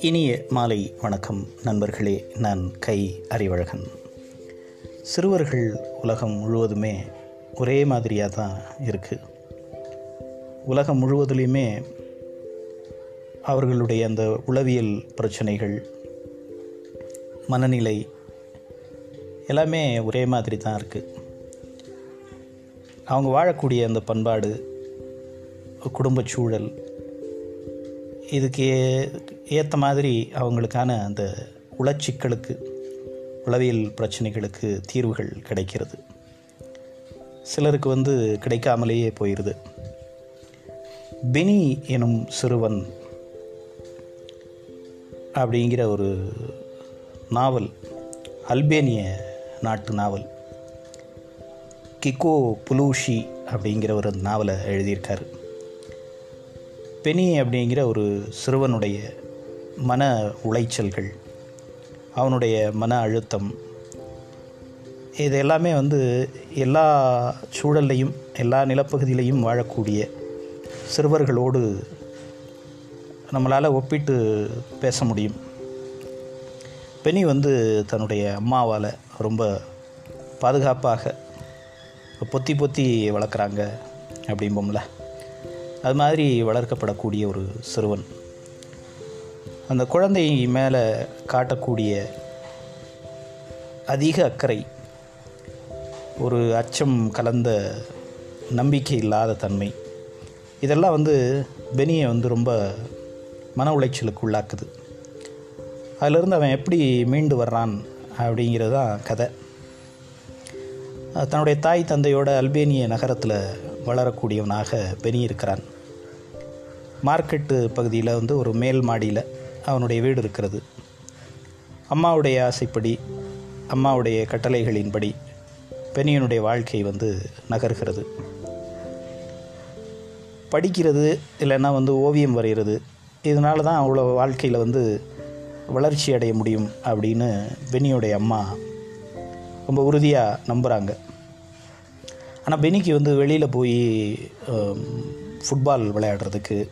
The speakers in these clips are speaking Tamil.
இனிய மாலை வணக்கம் நண்பர்களே நான் கை அறிவழகன். சிறுவர்கள் உலகம் முழுவதுமே ஒரே மாதிரியாக தான் இருக்குது உலகம் முழுவதுலேயுமே அவர்களுடைய அந்த உளவியல் பிரச்சனைகள் மனநிலை எல்லாமே ஒரே மாதிரி தான் இருக்குது அவங்க வாழக்கூடிய அந்த பண்பாடு குடும்பச் சூழல் இதுக்கு ஏற்ற மாதிரி அவங்களுக்கான அந்த உளச்சிக்கலுக்கு உளவியல் பிரச்சனைகளுக்கு தீர்வுகள் கிடைக்கிறது. சிலருக்கு வந்து கிடைக்காமலேயே போயிடுது பெனி எனும் சிறுவன் அப்படிங்கிற ஒரு நாவல் அல்பேனிய நாட்டு நாவல். கிக்கோ புலூஷி அப்படிங்கிற ஒரு நாவலை எழுதியிருக்காரு. பெனி அப்படிங்கிற ஒரு சிறுவனுடைய மன உளைச்சல்கள் அவனுடைய மன அழுத்தம் இது எல்லாமே வந்து எல்லா சூழல்லையும் எல்லா நிலப்பகுதியிலையும் வாழக்கூடிய சிறுவர்களோடு நம்மளால் ஒப்பிட்டு பேச முடியும். பெனி வந்து தன்னுடைய அம்மாவால் ரொம்ப பாதுகாப்பாக பொத்தி பொத்தி வளர்க்குறாங்க அப்படிம்போம்ல. அது மாதிரி வளர்க்கப்படக்கூடிய ஒரு சிறுவன். அந்த குழந்தை மேலே காட்டக்கூடிய அதிக அக்கறை ஒரு அச்சம் கலந்த நம்பிக்கை இல்லாத தன்மை இதெல்லாம் வந்து பெனியை வந்து ரொம்ப மன உளைச்சலுக்கு உள்ளாக்குது. அதிலிருந்து அவன் எப்படி மீண்டு வர்றான் அப்படிங்கிறது தான் கதை. தன்னுடைய தாய் தந்தையோட அல்பேனிய நகரத்தில் வளரக்கூடியவனாக பெனி இருக்கிறான் மார்க்கெட்டு பகுதியில் வந்து ஒரு மேல் மாடியில் அவனுடைய வீடு இருக்கிறது. அம்மாவுடைய ஆசைப்படி அம்மாவுடைய கட்டளைகளின்படி பெனியனுடைய வாழ்க்கை வந்து நகர்கிறது. படிக்கிறது இல்லைன்னா வந்து ஓவியம் வரைகிறது இதனால தான் அவ்வளோ வாழ்க்கையில் வந்து வளர்ச்சி அடைய முடியும் அப்படின்னு பெனியோடைய அம்மா ரொம்ப உறுதியாக நம்புகிறாங்க ஆனால் பெனிக்கு வந்து வெளியில் போய் ஃபுட்பால் விளையாடுறதுக்கு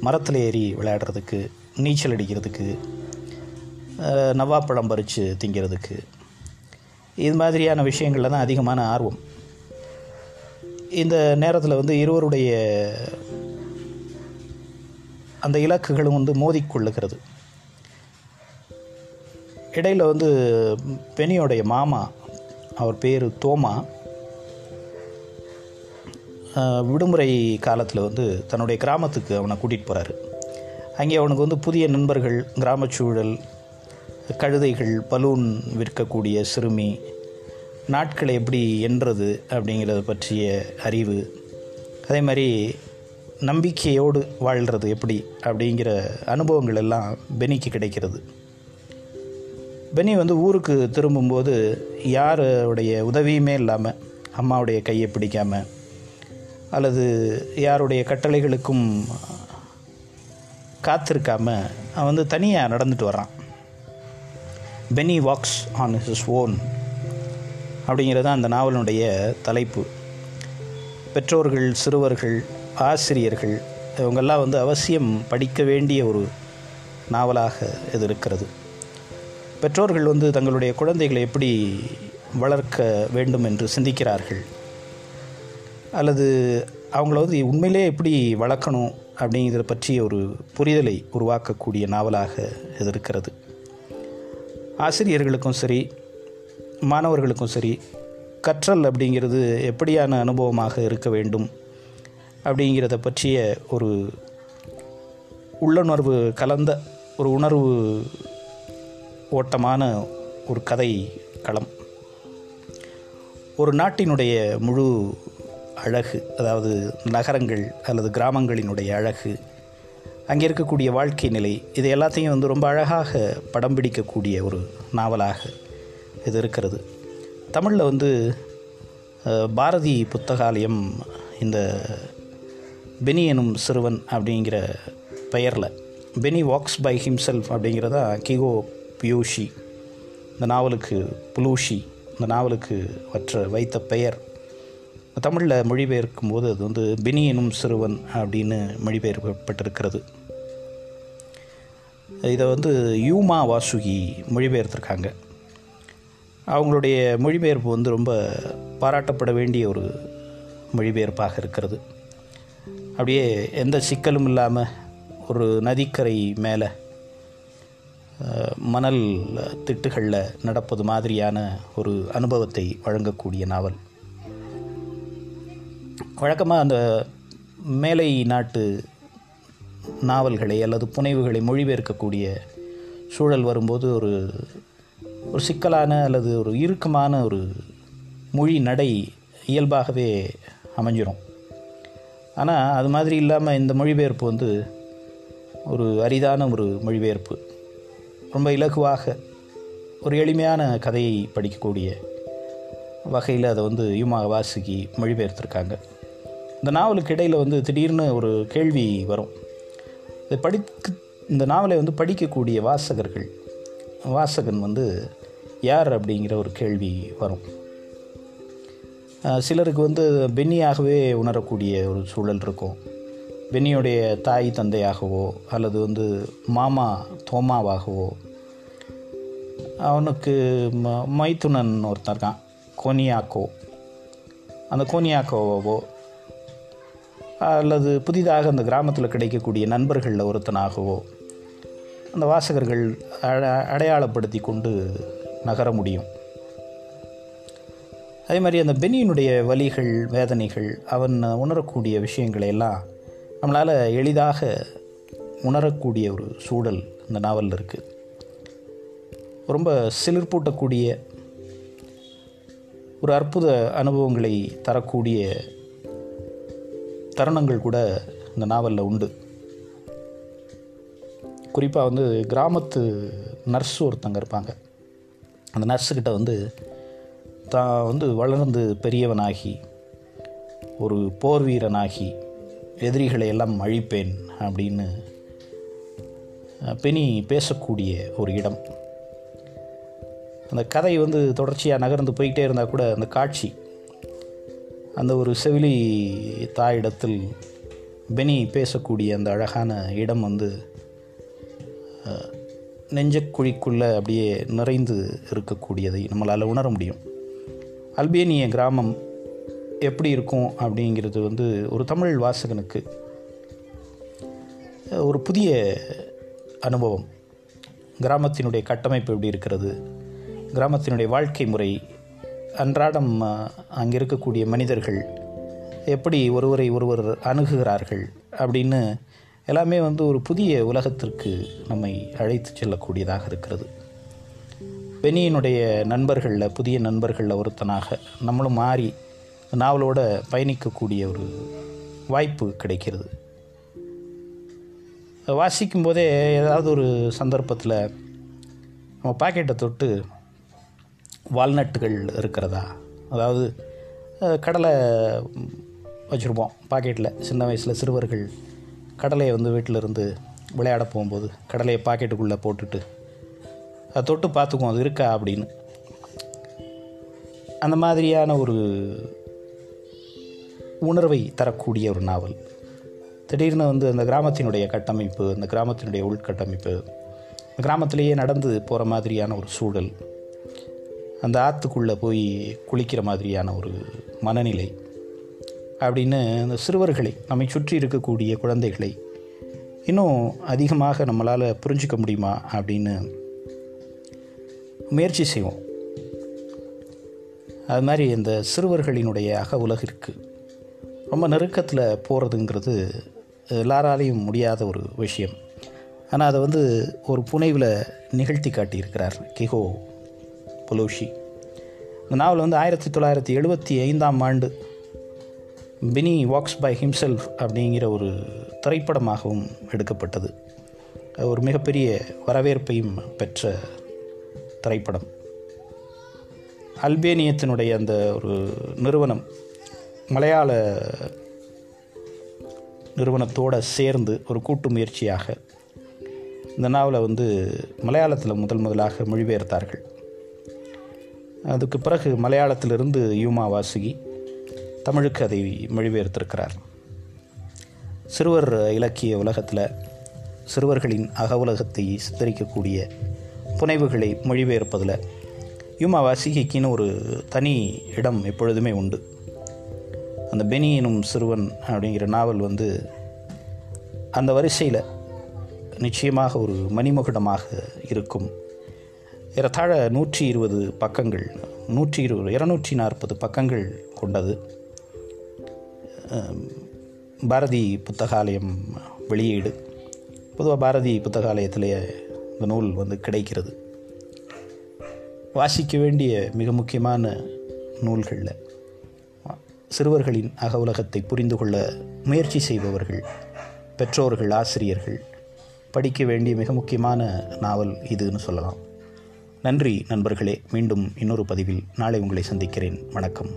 மரத்தில் ஏறி விளையாடுறதுக்கு நீச்சல் அடிக்கிறதுக்கு நவாப்பழம் பறித்து திங்கிறதுக்கு இது மாதிரியான விஷயங்களில் தான் அதிகமான ஆர்வம். இந்த நேரத்தில் வந்து இருவருடைய அந்த இலக்குகளும் வந்து மோதிக்கொள்ளுகிறது இடையில் வந்து பெனியோடைய மாமா அவர் பேர் தோமா. விடுமுறை காலத்தில் வந்து தன்னுடைய கிராமத்துக்கு அவனை கூட்டிகிட்டு போகிறாரு அங்கே அவனுக்கு வந்து புதிய நண்பர்கள் கிராமச்சூழல் கழுதைகள் பலூன் விற்கக்கூடிய சிறுமி நாட்களை எப்படி என்றது அப்படிங்கிறத பற்றிய அறிவு அதே மாதிரி நம்பிக்கையோடு வாழ்கிறது எப்படி அப்படிங்கிற அனுபவங்கள் எல்லாம் பெனிக்கு கிடைக்கிறது. பெனி வந்து ஊருக்கு திரும்பும்போது யாருடைய உதவியுமே இல்லாமல் அம்மாவுடைய கையை பிடிக்காமல் அல்லது யாருடைய கட்டளைகளுக்கும் காத்திருக்காமல் அவன் வந்து தனியாக நடந்துட்டு வரான் Benny walks on his own அப்படிங்கிறது அந்த நாவலினுடைய தலைப்பு. பெற்றோர்கள் சிறுவர்கள் ஆசிரியர்கள் இவங்கெல்லாம் வந்து அவசியம் படிக்க வேண்டிய ஒரு நாவலாக இது இருக்கிறது. பெற்றோர்கள் வந்து தங்களுடைய குழந்தைகளை எப்படி வளர்க்க வேண்டும் என்று சிந்திக்கிறார்கள்? அல்லது அவங்கள வந்து உண்மையிலே எப்படி வளர்க்கணும் அப்படிங்கிறத பற்றிய ஒரு புரிதலை உருவாக்கக்கூடிய நாவலாக இது இருக்கிறது. ஆசிரியர்களுக்கும் சரி மாணவர்களுக்கும் சரி கற்றல் அப்படிங்கிறது எப்படியான அனுபவமாக இருக்க வேண்டும் அப்படிங்கிறத பற்றிய ஒரு உள்ளுணர்வு கலந்த ஒரு உணர்வு ஓட்டமான ஒரு கதை களம். ஒரு நாட்டினுடைய முழு அழகு அதாவது நகரங்கள் அல்லது கிராமங்களினுடைய அழகு அங்கே இருக்கக்கூடிய வாழ்க்கை நிலை இது எல்லாத்தையும் வந்து ரொம்ப அழகாக படம் பிடிக்கக்கூடிய ஒரு நாவலாக இது இருக்கிறது. தமிழில் வந்து பாரதி புத்தகாலயம் இந்த பெனி எனும் சிறுவன் அப்படிங்கிற பெயரில் பெனி வாக்ஸ் பை ஹிம்செல்ஃப் அப்படிங்கிறதா கிகோ பியூஷி. இந்த நாவலுக்கு புலூஷி இந்த நாவலுக்கு வற்ற வைத்த பெயர். தமிழில் மொழிபெயர்க்கும் போது அது வந்து பினி எனும் சிறுவன் அப்படின்னு மொழிபெயர்க்கப்பட்டிருக்கிறது. இதை வந்து யூமா வாசுகி மொழிபெயர்த்திருக்காங்க. அவங்களுடைய மொழிபெயர்ப்பு வந்து ரொம்ப பாராட்டப்பட வேண்டிய ஒரு மொழிபெயர்ப்பாக இருக்கிறது. அப்படியே எந்த சிக்கலும் இல்லாமல் ஒரு நதிக்கரை மேலே மணல் திட்டுகளில் நடப்பது மாதிரியான ஒரு அனுபவத்தை வழங்கக்கூடிய நாவல். வழக்கமாக அந்த மேலை நாட்டு நாவல்களை அல்லது புனைவுகளை மொழிபெயர்க்கக்கூடிய சூழல் வரும்போது ஒரு ஒரு சிக்கலான அல்லது ஒரு இறுக்கமான ஒரு மொழி நடை இயல்பாகவே அமைஞ்சிடும் ஆனால் அது மாதிரி இல்லாமல் இந்த மொழிபெயர்ப்பு வந்து ஒரு அரிதான ஒரு மொழிபெயர்ப்பு. ரொம்ப இலகுவாக ஒரு எளிமையான கதையை படிக்கக்கூடிய வகையில் அதை வந்து யுமா வாசுகி மொழிபெயர்த்திருக்காங்க. இந்த நாவலுக்கு இடையில் வந்து திடீர்னு ஒரு கேள்வி வரும். இதை படிக்க இந்த நாவலை வந்து படிக்கக்கூடிய வாசகர்கள் வாசகன் வந்து யார் அப்படிங்கிற ஒரு கேள்வி வரும். சிலருக்கு வந்து பென்னியாகவே உணரக்கூடிய ஒரு சூழல் இருக்கும். பென்னியுடைய தாய் தந்தையாகவோ அல்லது வந்து மாமா தோமாவாகவோ அவனுக்கு ம மைத்துனன் ஒருத்தன் இருக்கான் கோனியாக்கோ. அந்த கோனியாக்கோவோ அல்லது புதிதாக அந்த கிராமத்தில் கிடைக்கக்கூடிய நண்பர்களில் ஒருத்தனாகவோ அந்த வாசகர்கள் அட அடையாளப்படுத்தி கொண்டு நகர முடியும். அதே மாதிரி அந்த பெனியினுடைய வலிகள் வேதனைகள் அவன் உணரக்கூடிய விஷயங்களை எல்லாம் நம்மளால் எளிதாக உணரக்கூடிய ஒரு சூழல் இந்த நாவலில் இருக்குது ரொம்ப சிலிர்ப்பூட்டக்கூடிய ஒரு அற்புத அனுபவங்களை தரக்கூடிய தருணங்கள் கூட இந்த நாவலில் உண்டு. குறிப்பாக வந்து கிராமத்து நர்ஸ் ஒருத்தங்க இருப்பாங்க. அந்த நர்ஸுக்கிட்ட வந்து தான் வந்து வளர்ந்து பெரியவனாகி ஒரு போர் வீரனாகி எதிரிகளை எல்லாம் அழிப்பேன் அப்படின்னு பெனி பேசக்கூடிய ஒரு இடம். அந்த கதை வந்து தொடர்ச்சியாக நகர்ந்து போய்கிட்டே இருந்தால் கூட அந்த காட்சி அந்த ஒரு செவிலி தாயிடத்தில் பெனி பேசக்கூடிய அந்த அழகான இடம் வந்து நெஞ்சக்குழிக்குள்ளே அப்படியே நிறைந்து இருக்கக்கூடியதை நம்மளால் உணர முடியும். அல்பேனிய கிராமம் எப்படி இருக்கும் அப்படிங்கிறது வந்து ஒரு தமிழ் வாசகனுக்கு ஒரு புதிய அனுபவம். கிராமத்தினுடைய கட்டமைப்பு எப்படி இருக்கிறது? கிராமத்தினுடைய வாழ்க்கை முறை அன்றாடம் அங்கே இருக்கக்கூடிய மனிதர்கள் எப்படி ஒருவரை ஒருவர் அணுகுகிறார்கள் அப்படின்னு எல்லாமே வந்து ஒரு புதிய உலகத்திற்கு நம்மை அழைத்து செல்லக்கூடியதாக இருக்கிறது. பெனியினுடைய நண்பர்களில் புதிய நண்பர்களில் ஒருத்தனாக நம்மளும் மாறி நாவலோட பயணிக்கக்கூடிய ஒரு வாய்ப்பு கிடைக்கிறது. வாசிக்கும் போதே ஏதாவது ஒரு சந்தர்ப்பத்தில் நம்ம பாக்கெட்டை தொட்டு வால்நட்டுகள் இருக்கிறதா? அதாவது கடலை வச்சுருப்போம் பாக்கெட்டில் சின்ன வயசில் சிறுவர்கள் கடலையை வந்து வீட்டில் இருந்து விளையாட போகும்போது கடலையை பாக்கெட்டுக்குள்ளே போட்டுட்டு அதை தொட்டு பார்த்துக்குவோம் அது இருக்கா அப்படின்னு. அந்த மாதிரியான ஒரு உணர்வை தரக்கூடிய ஒரு நாவல். திடீர்னு வந்து அந்த கிராமத்தினுடைய கட்டமைப்பு அந்த கிராமத்தினுடைய உள்கட்டமைப்பு கிராமத்திலேயே நடந்து போகிற மாதிரியான ஒரு சூழல் அந்த ஆற்றுக்குள்ளே போய் குளிக்கிற மாதிரியான ஒரு மனநிலை அப்படின்னு அந்த சிறுவர்களை நம்மை சுற்றி இருக்கக்கூடிய குழந்தைகளை இன்னும் அதிகமாக நம்மளால் புரிஞ்சிக்க முடியுமா அப்படின்னு முயற்சி செய்வோம். அது மாதிரி இந்த சிறுவர்களினுடைய அக உலகிற்கு ரொம்ப நெருக்கத்தில் போகிறதுங்கிறது எல்லாராலையும் முடியாத ஒரு விஷயம். ஆனால் அதை வந்து ஒரு புனைவில் நிகழ்த்தி காட்டியிருக்கிறார் கிஹோ பொலோஷி. இந்த நாவல் வந்து ஆயிரத்தி தொள்ளாயிரத்தி எழுபத்தி ஐந்தாம் ஆண்டு பினி வாக்ஸ் பை ஹிம்செல்ஃப் அப்படிங்கிற ஒரு திரைப்படமாகவும் எடுக்கப்பட்டது. ஒரு மிகப்பெரிய வரவேற்பையும் பெற்ற திரைப்படம். அல்பேனியத்தினுடைய அந்த ஒரு நிறுவனம் மலையாள நிறுவனத்தோடு சேர்ந்து ஒரு கூட்டு முயற்சியாக இந்த நாவலை வந்து மலையாளத்தில் முதல் முதலாக மொழிபெயர்த்தார்கள். அதுக்கு பிறகு மலையாளத்திலிருந்து யூமா வாசுகி தமிழுக்கு அதை மொழிபெயர்த்திருக்கிறார். சிறுவர் இலக்கிய உலகத்தில் சிறுவர்களின் அக உலகத்தை சித்தரிக்கக்கூடிய புனைவுகளை மொழிபெயர்ப்பதில் யுமா வாசிகைக்குன்னு ஒரு தனி இடம் எப்பொழுதுமே உண்டு. அந்த பெனி எனும் சிறுவன் அப்படிங்கிற நாவல் வந்து அந்த வரிசையில் நிச்சயமாக ஒரு மணிமகுடமாக இருக்கும். ஏறத்தாழ நூற்றி இருபது பக்கங்கள் நூற்றி இருபது இருநூற்றி நாற்பது பக்கங்கள் கொண்டது. பாரதி புத்தகாலயம் வெளியீடு. பொதுவாக பாரதி புத்தகாலயத்திலேயே இந்த நூல் வந்து கிடைக்கிறது. வாசிக்க வேண்டிய மிக முக்கியமான நூல்களில் சிறுவர்களின் அக உலகத்தை புரிந்து கொள்ள முயற்சி செய்பவர்கள் பெற்றோர்கள் ஆசிரியர்கள் படிக்க வேண்டிய மிக முக்கியமான நாவல் இதுன்னு சொல்லலாம். நன்றி நண்பர்களே. மீண்டும் இன்னொரு பதிவில் நாளை உங்களை சந்திக்கிறேன். வணக்கம்.